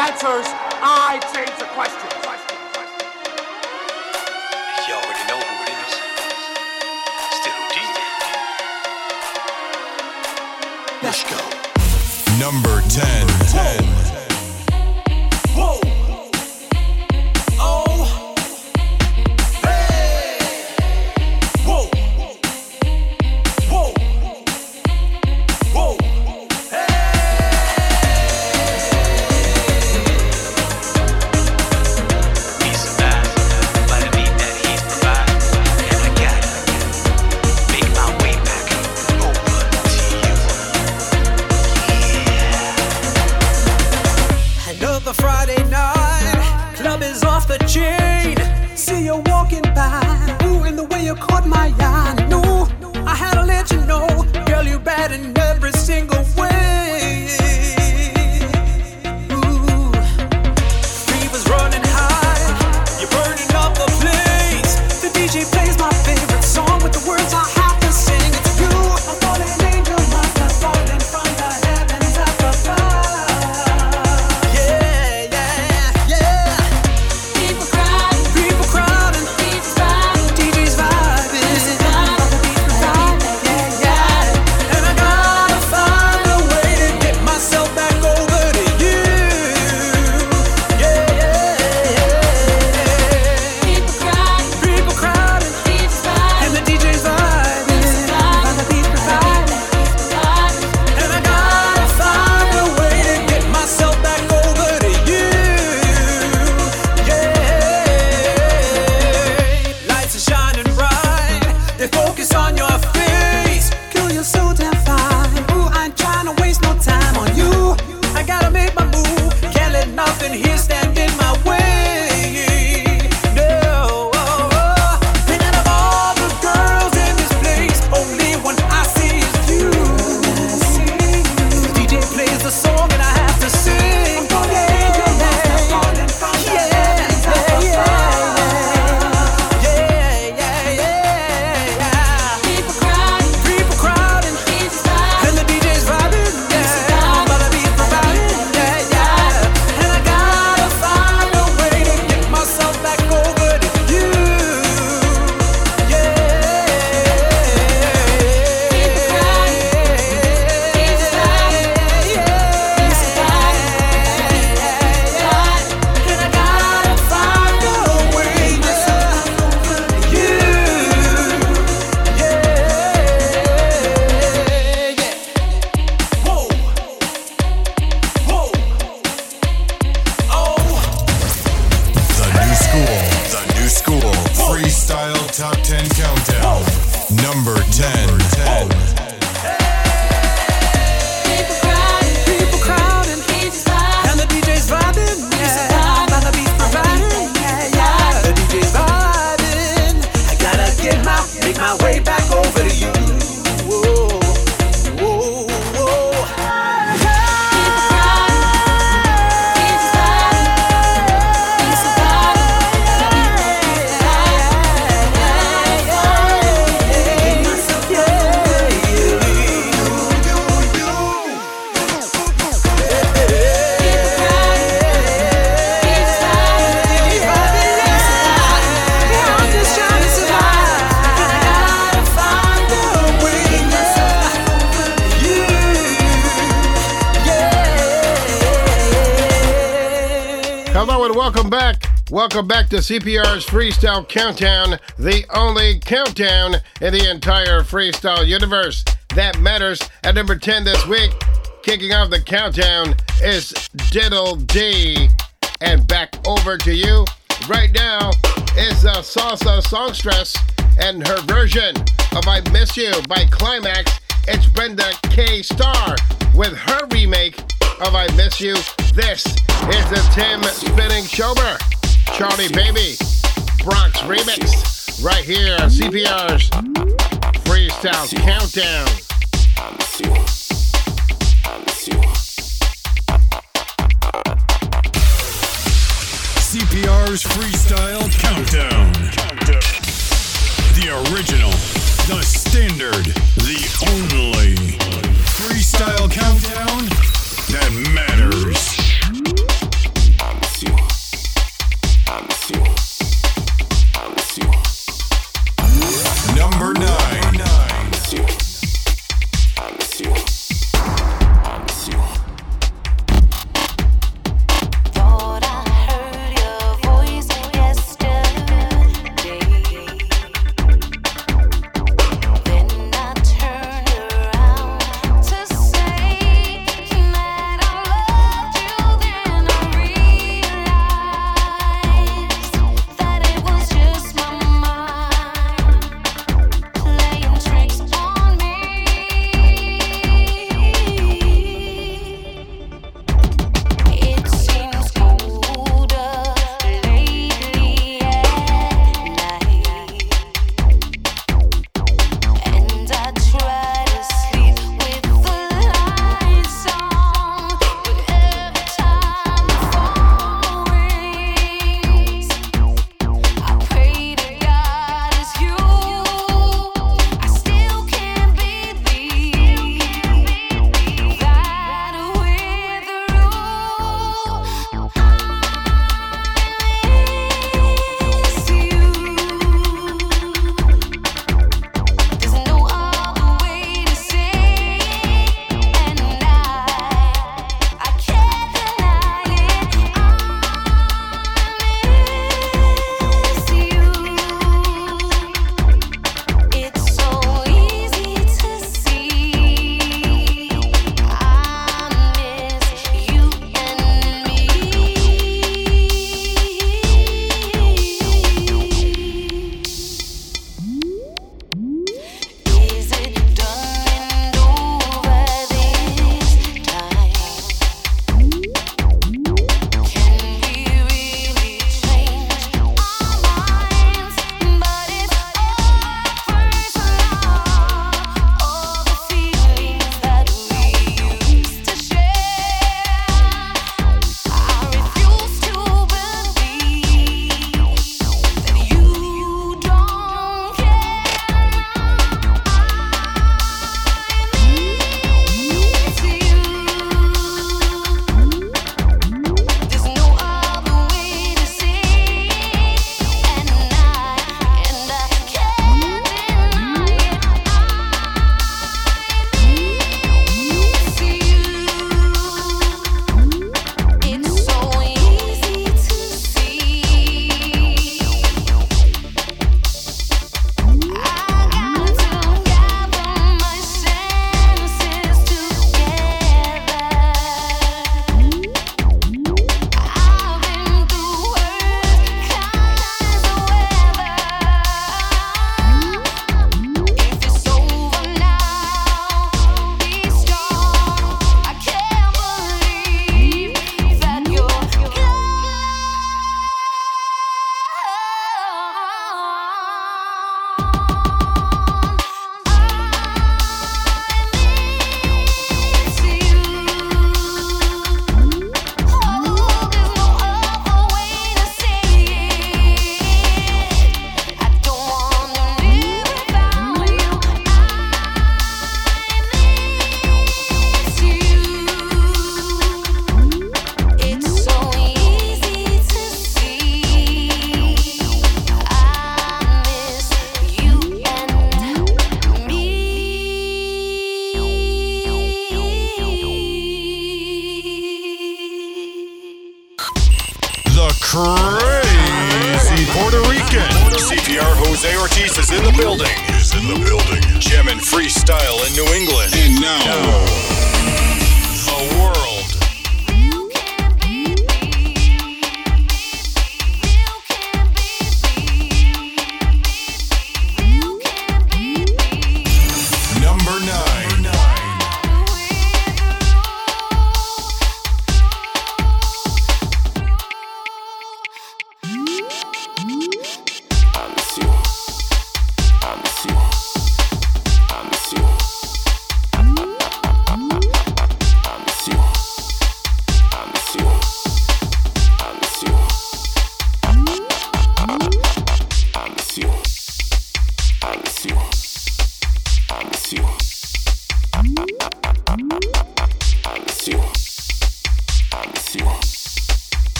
answers, I change the question. Still D. Let's go. Number 10. Number 10. Hello and welcome back. Welcome back to CPR's Freestyle Countdown, the only countdown in the entire freestyle universe that matters. At number 10 this week, kicking off the countdown is Diddle D. And back over to you. Right now is a salsa songstress and her version of I Miss You by Klymaxx. It's Brenda K. Starr with her remake of I Miss You. This is the Tim Spinning Shober, Charlie Baby, Bronx remix, right here, CPR's Freestyle Countdown. CPR's Freestyle Countdown. The original, the standard, the only freestyle countdown that matters. Number nine.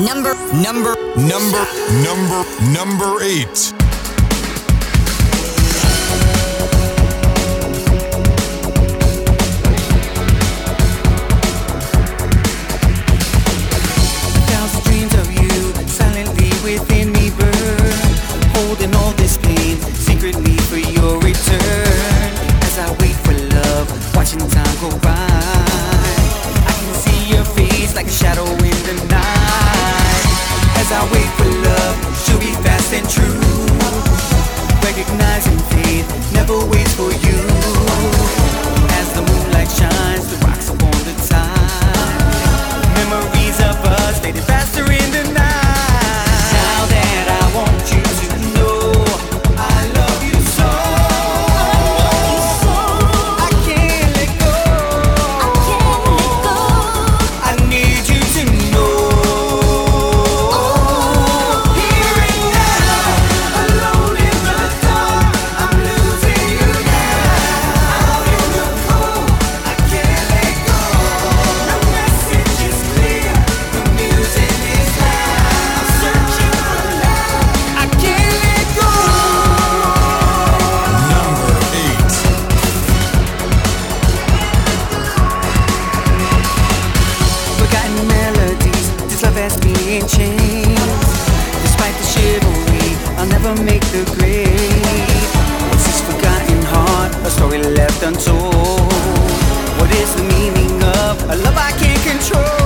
number number number number number eight. left untold. What is the meaning of a love I can't control?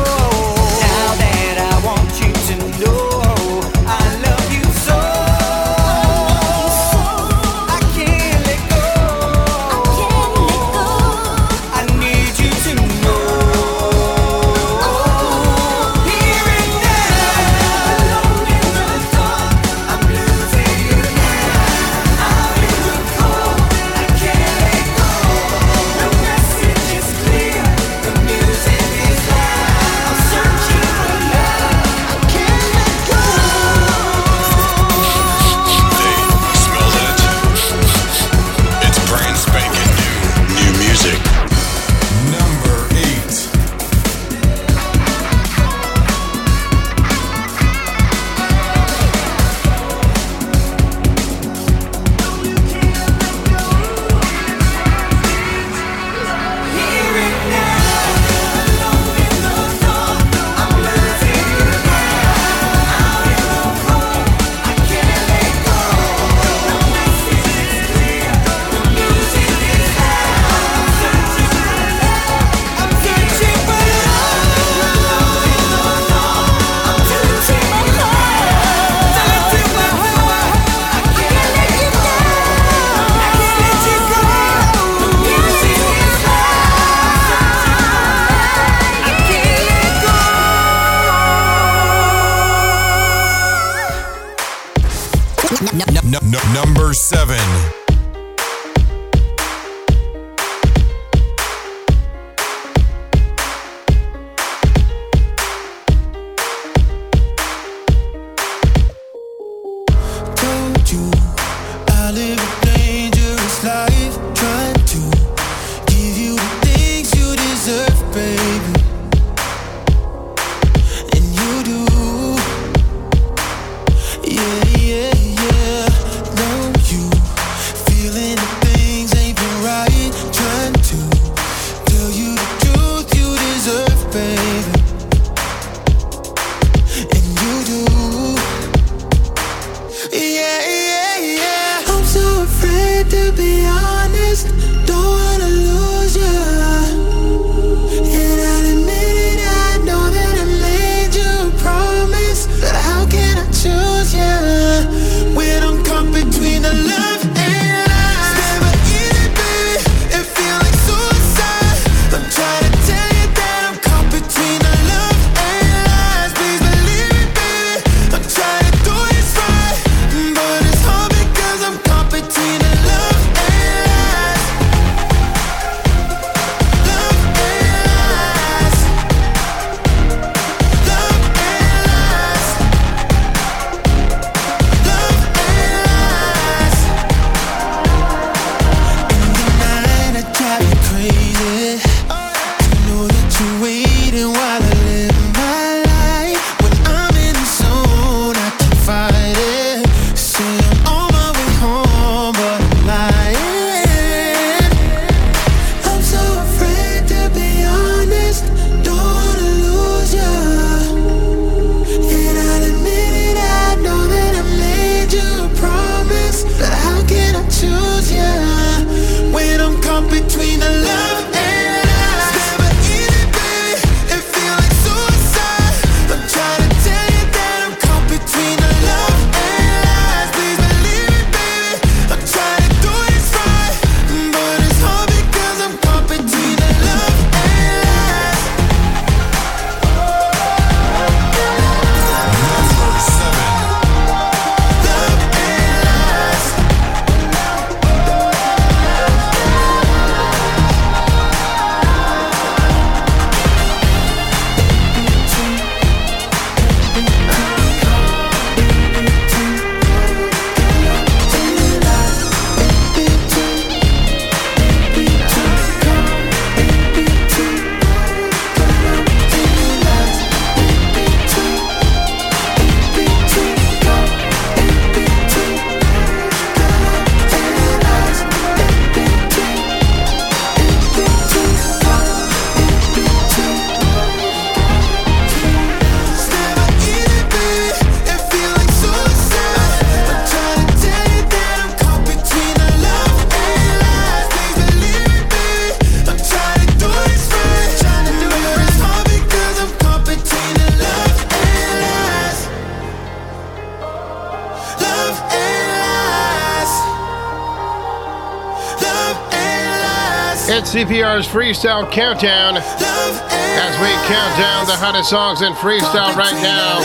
CPR's Freestyle Countdown as we count down the hottest songs in freestyle right now.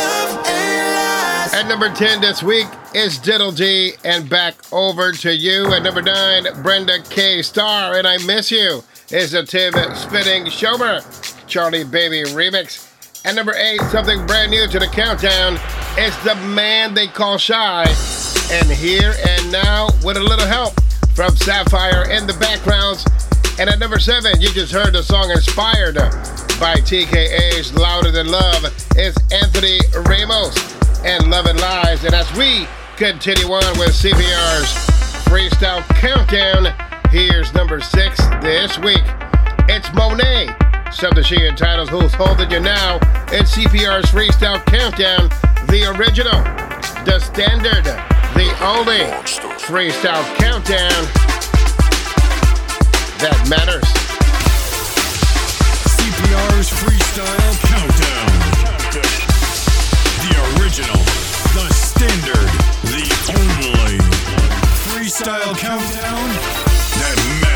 At number 10 this week is Diddle D, and back over to you. At number 9, Brenda K. Starr, and I Miss You is the Tim Spinning Shomer Charlie Baby remix. At number 8, something brand new to the countdown, it's the man they call Shy, and here and now with a little help from Sapphire in the backgrounds. And at number seven, you just heard the song Inspired by TKA's Louder Than Love. It's Anthony Ramos and Love and Lies. And as we continue on with CPR's Freestyle Countdown, here's number six this week. It's Monet. Something she entitles Who's Holding You Now. It's CPR's Freestyle Countdown, the original, the standard, the only freestyle countdown that matters. CPR's Freestyle Countdown. The original, the standard, the only freestyle countdown that matters.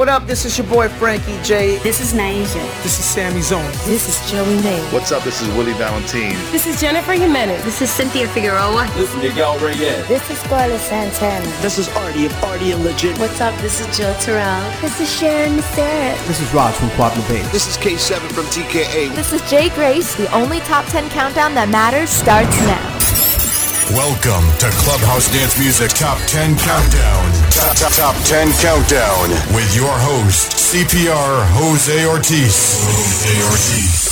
What up? This is your boy Frankie J. This is Naija. This is Sammy Zone. This is Joey May. What's up? This is Willie Valentine. This is Jennifer Jimenez. This is Cynthia Figueroa. This is Miguel Reyes. This is Scarlett Santana. This is Artie of Artie and Legit. What's up? This is Jill Terrell. This is Sharon Sarah. This is Raj from Quattro Bay. This is K7 from TKA. This is Jay Grace. The only top 10 countdown that matters starts now. Welcome to Clubhouse Dance Music Top 10 Countdown. Top, top, top 10 Countdown with your host, CPR Jose Ortiz. Jose Ortiz.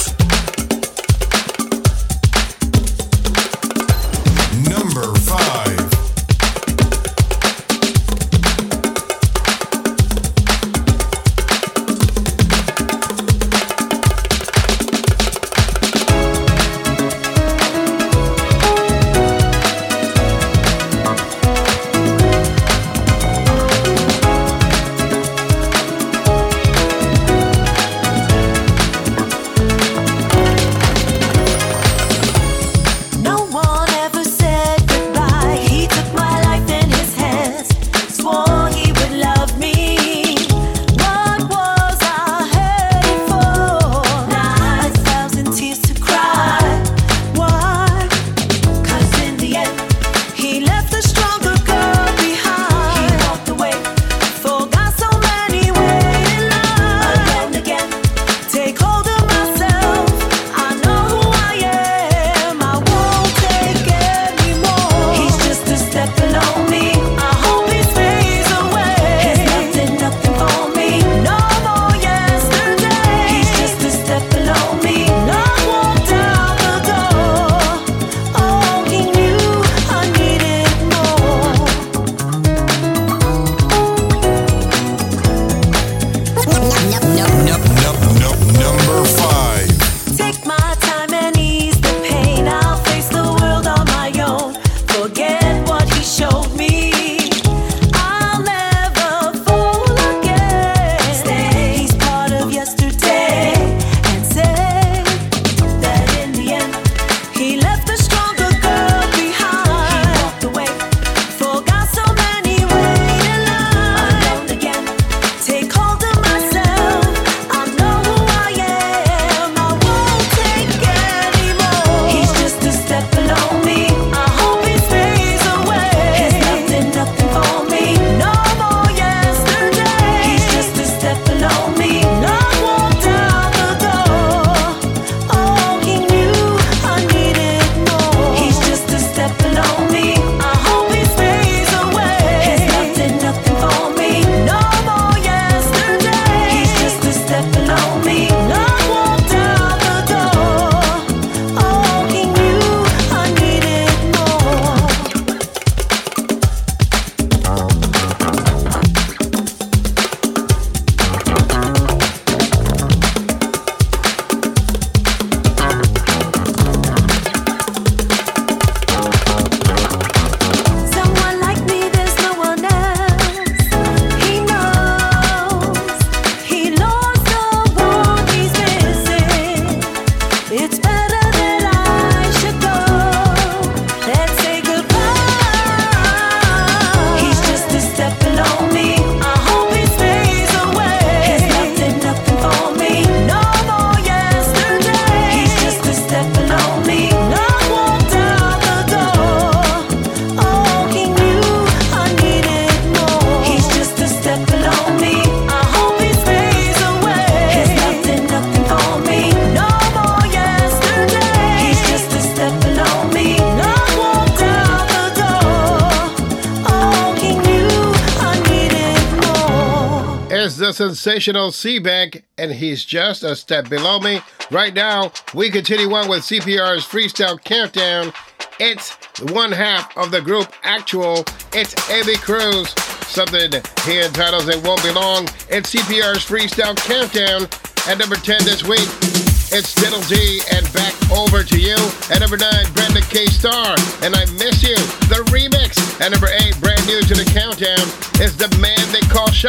sensational Seabank, and he's just a step below me. Right now, we continue on with CPR's Freestyle Countdown. It's one half of the group Actual. It's Abby Cruz. Something he entitles It Won't Be Long. It's CPR's Freestyle Countdown at number 10 this week. It's Diddle D and back over to you. At number nine, Brenda K. Starr and I Miss You, the remix. At number eight, brand new to the countdown, is The Man They Call Shy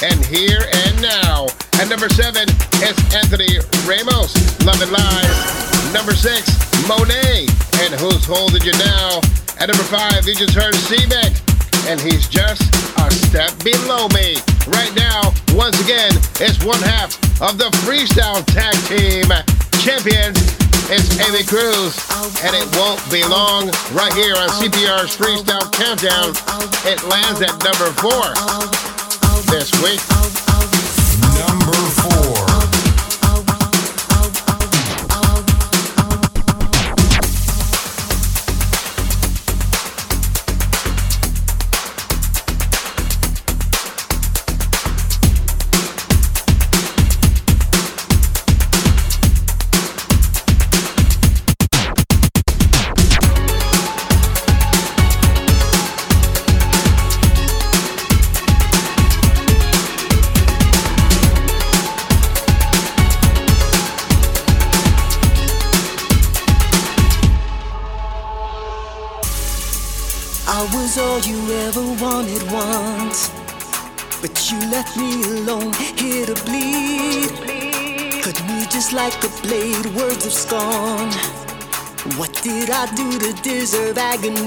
and Here and Now. At number seven, it's Anthony Ramos, Love and Lies. Number six, Monet and Who's Holding You Now. At number five, you just heard Seabeck and he's just a step below me. Right now, once again, it's one half of the freestyle tag team champions. It's Amy Cruz, and it won't be long. Right here on CPR's Freestyle Countdown, it lands at number four this week. Number four. preserve agony.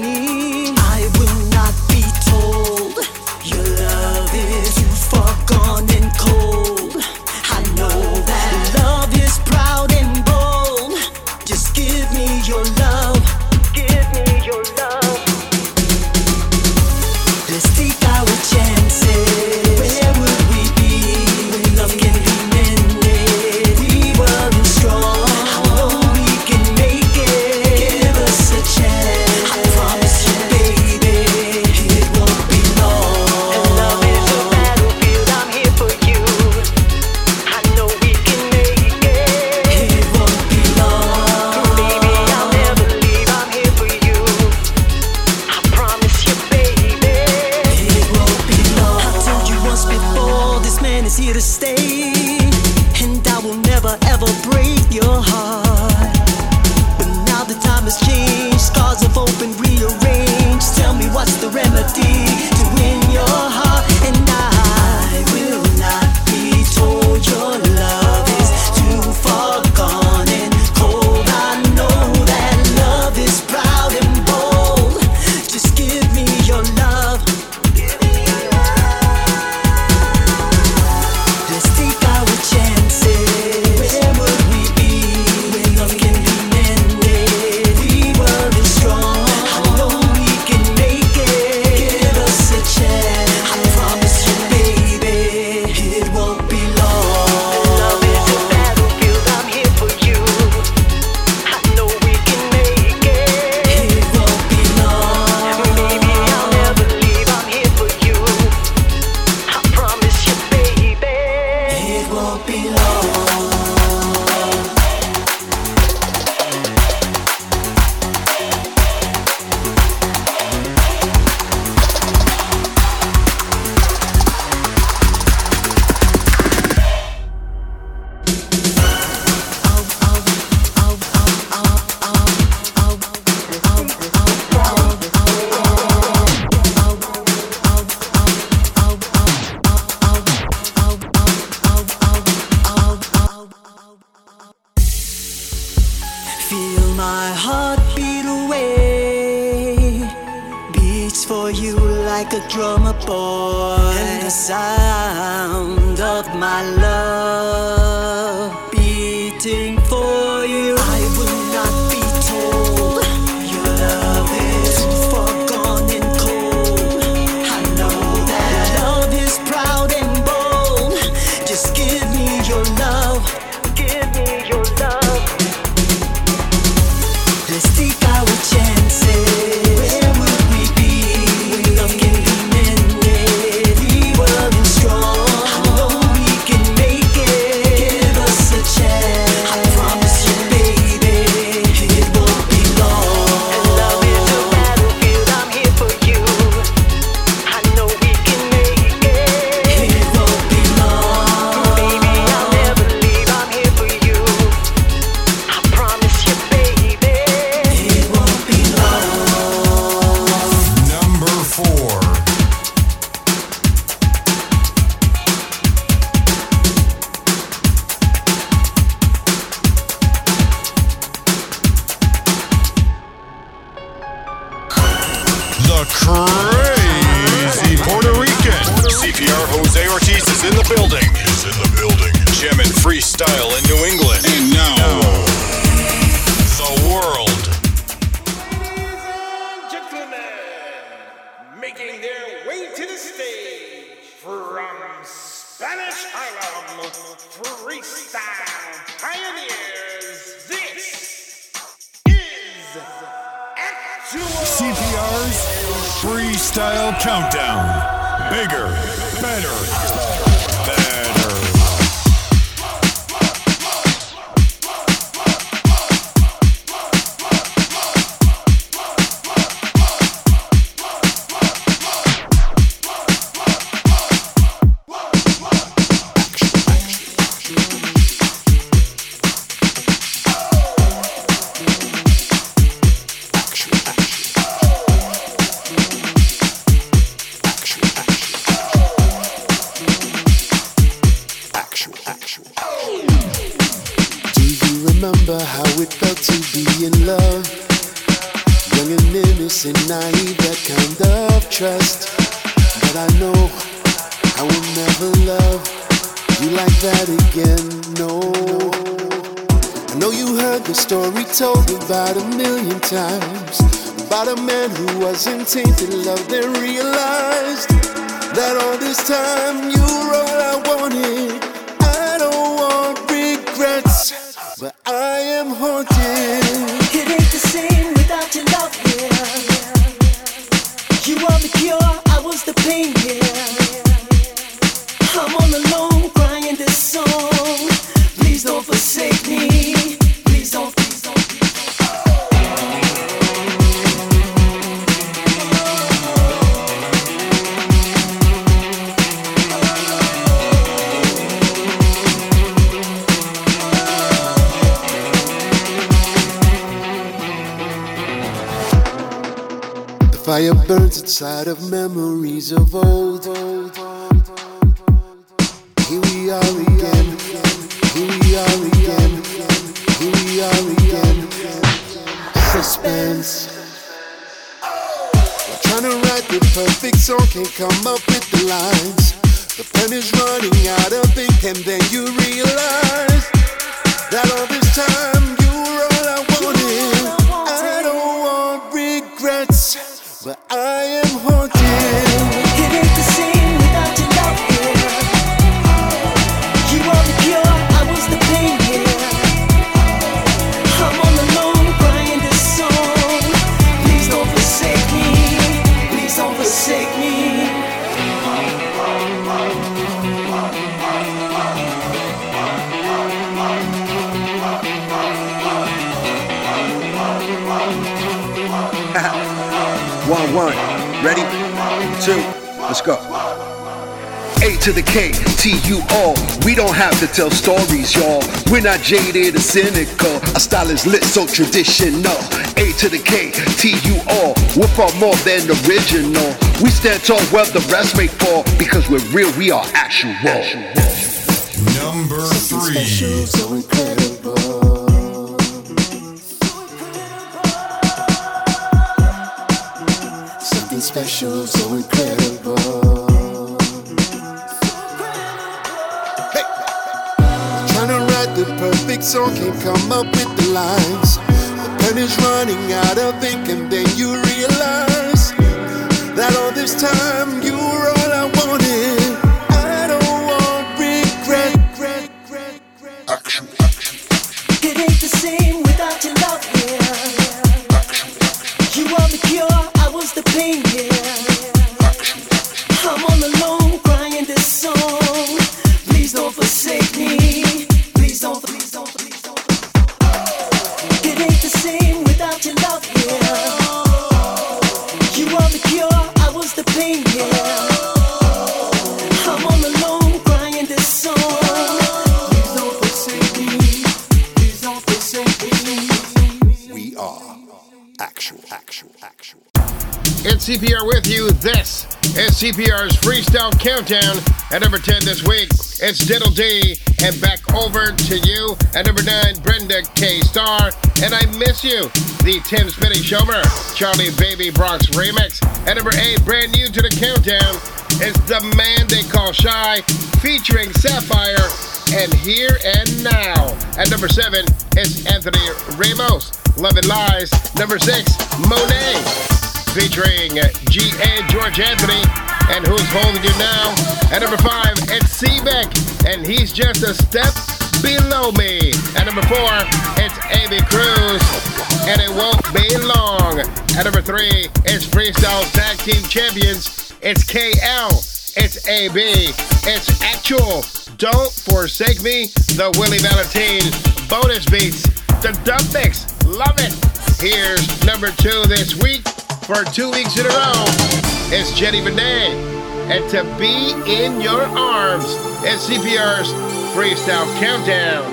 You like that again. No. I know you heard the story told about a million times. About a man who wasn't tainted love, then realized that all this time you were all I wanted. I don't want regrets, but I am haunted. Burns inside of memories of old. Here we are again. Here we are again. Here we are again. Suspense. Trying to write the perfect song, can't come up with the lines. The pen is running out of ink, and then you realize that all this time to the K, T U all. We don't have to tell stories, y'all. We're not jaded or cynical. Our style is lit, so traditional. A to the K, T U all. We're far more than original. We stand tall where the rest may fall. Because we're real, we are actual. Number three. Special, so incredible. Something special, so incredible. Song, can't come up with the lines. The pen is running out of ink, and then you realize that all this time you were CPR's Freestyle Countdown. At number 10 this week, it's Diddle D. And back over to you. At number 9, Brenda K. Starr. And I Miss You, the Tim Spinning Shomer, Charlie Baby Bronx remix. At number 8, brand new to the countdown, is the man they call Shy featuring Sapphire and Here and Now. At number seven is Anthony Ramos, Love and Lies. Number six, Monet featuring G.A. George Anthony and Who's Holding You Now. At number five, it's Seebeck and He's Just a Step Below Me. At number four, it's Amy Cruz and It Won't Be Long. At number three, it's Freestyle Tag Team Champions. It's KL. It's AB. It's Actual. Don't Forsake Me. The Willie Valentine bonus beats. The dub mix. Love it. Here's number two this week for two weeks in a row. It's Jenny Benet. And to be in your arms. It's CPR's Freestyle Countdown.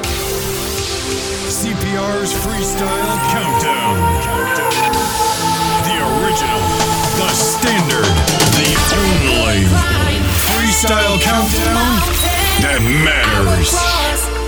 CPR's Freestyle Countdown. The original, the standard, the only Freestyle Countdown that matters.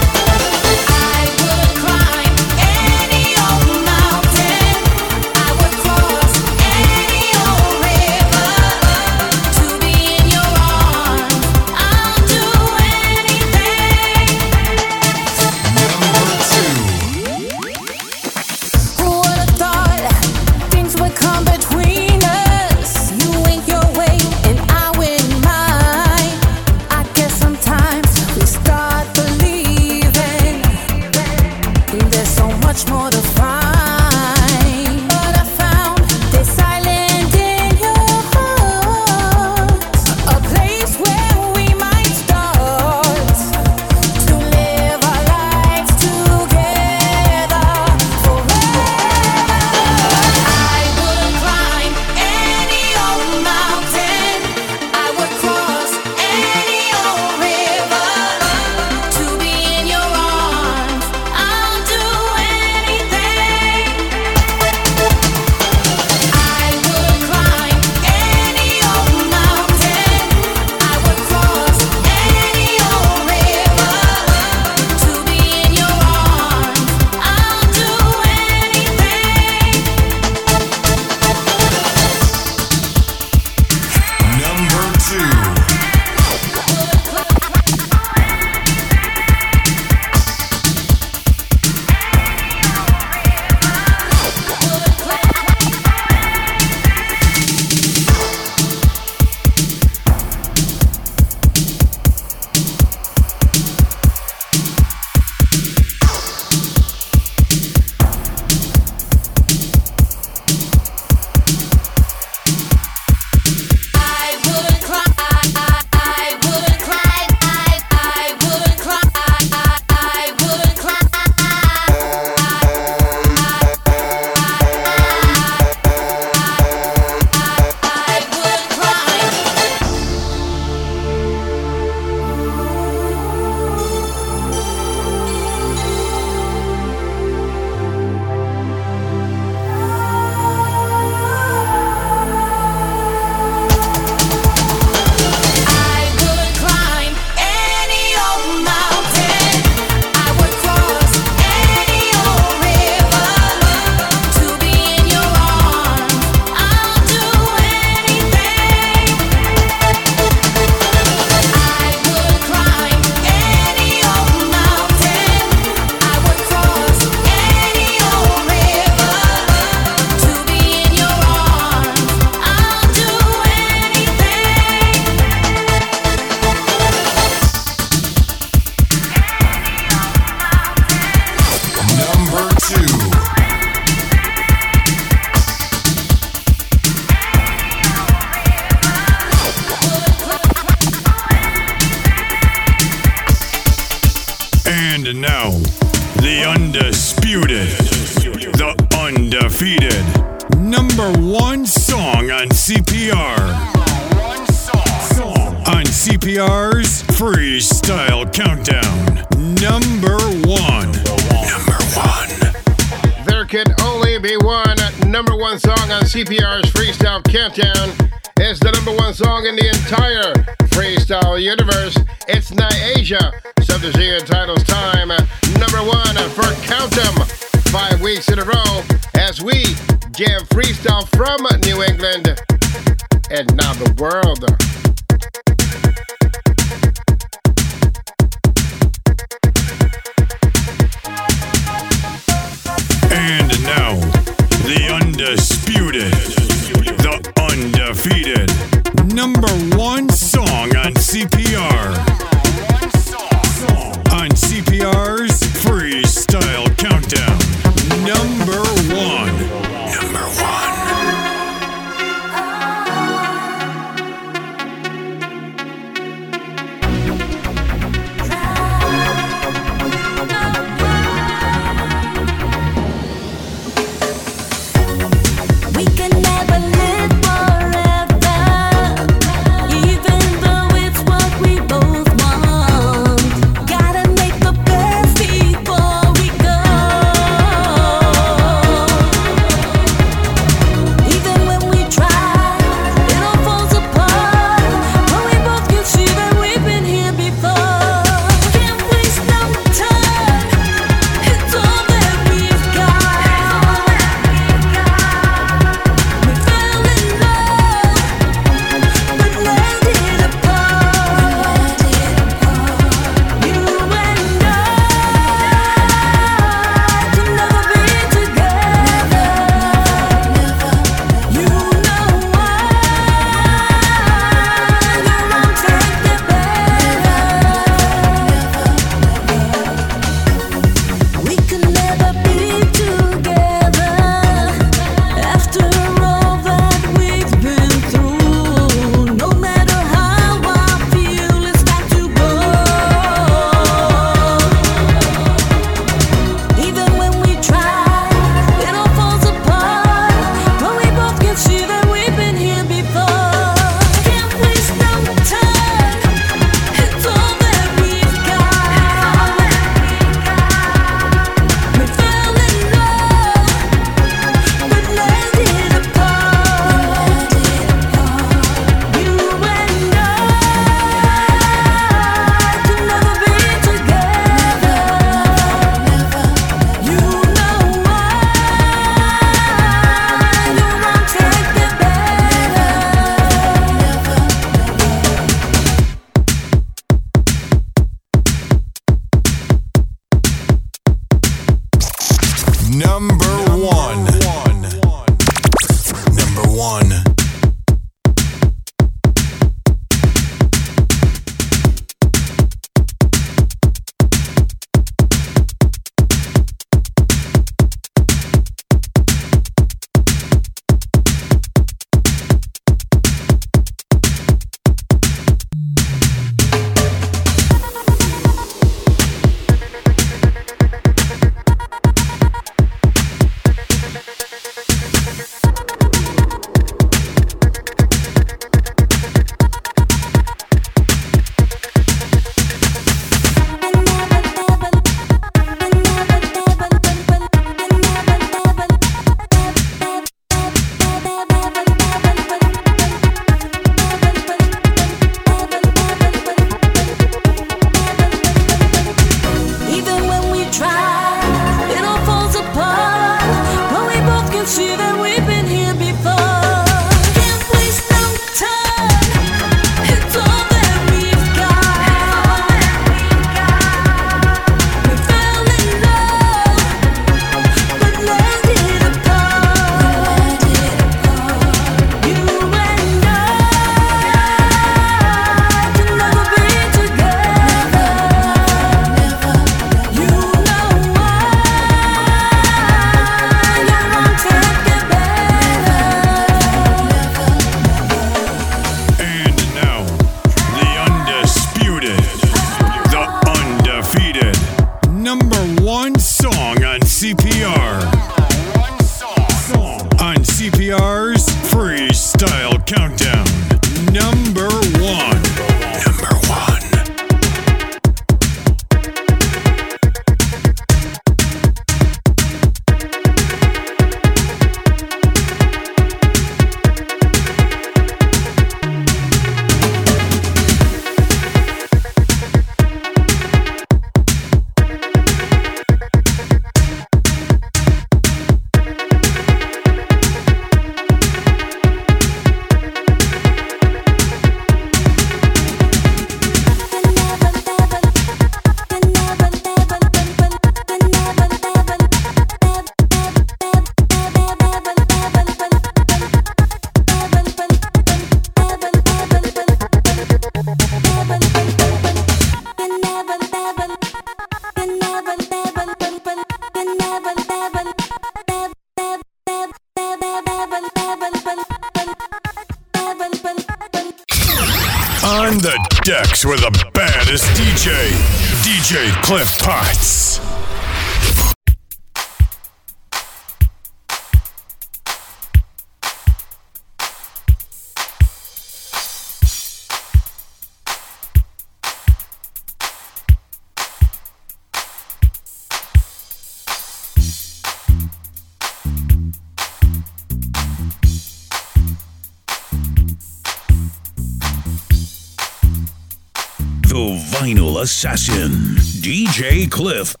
DJ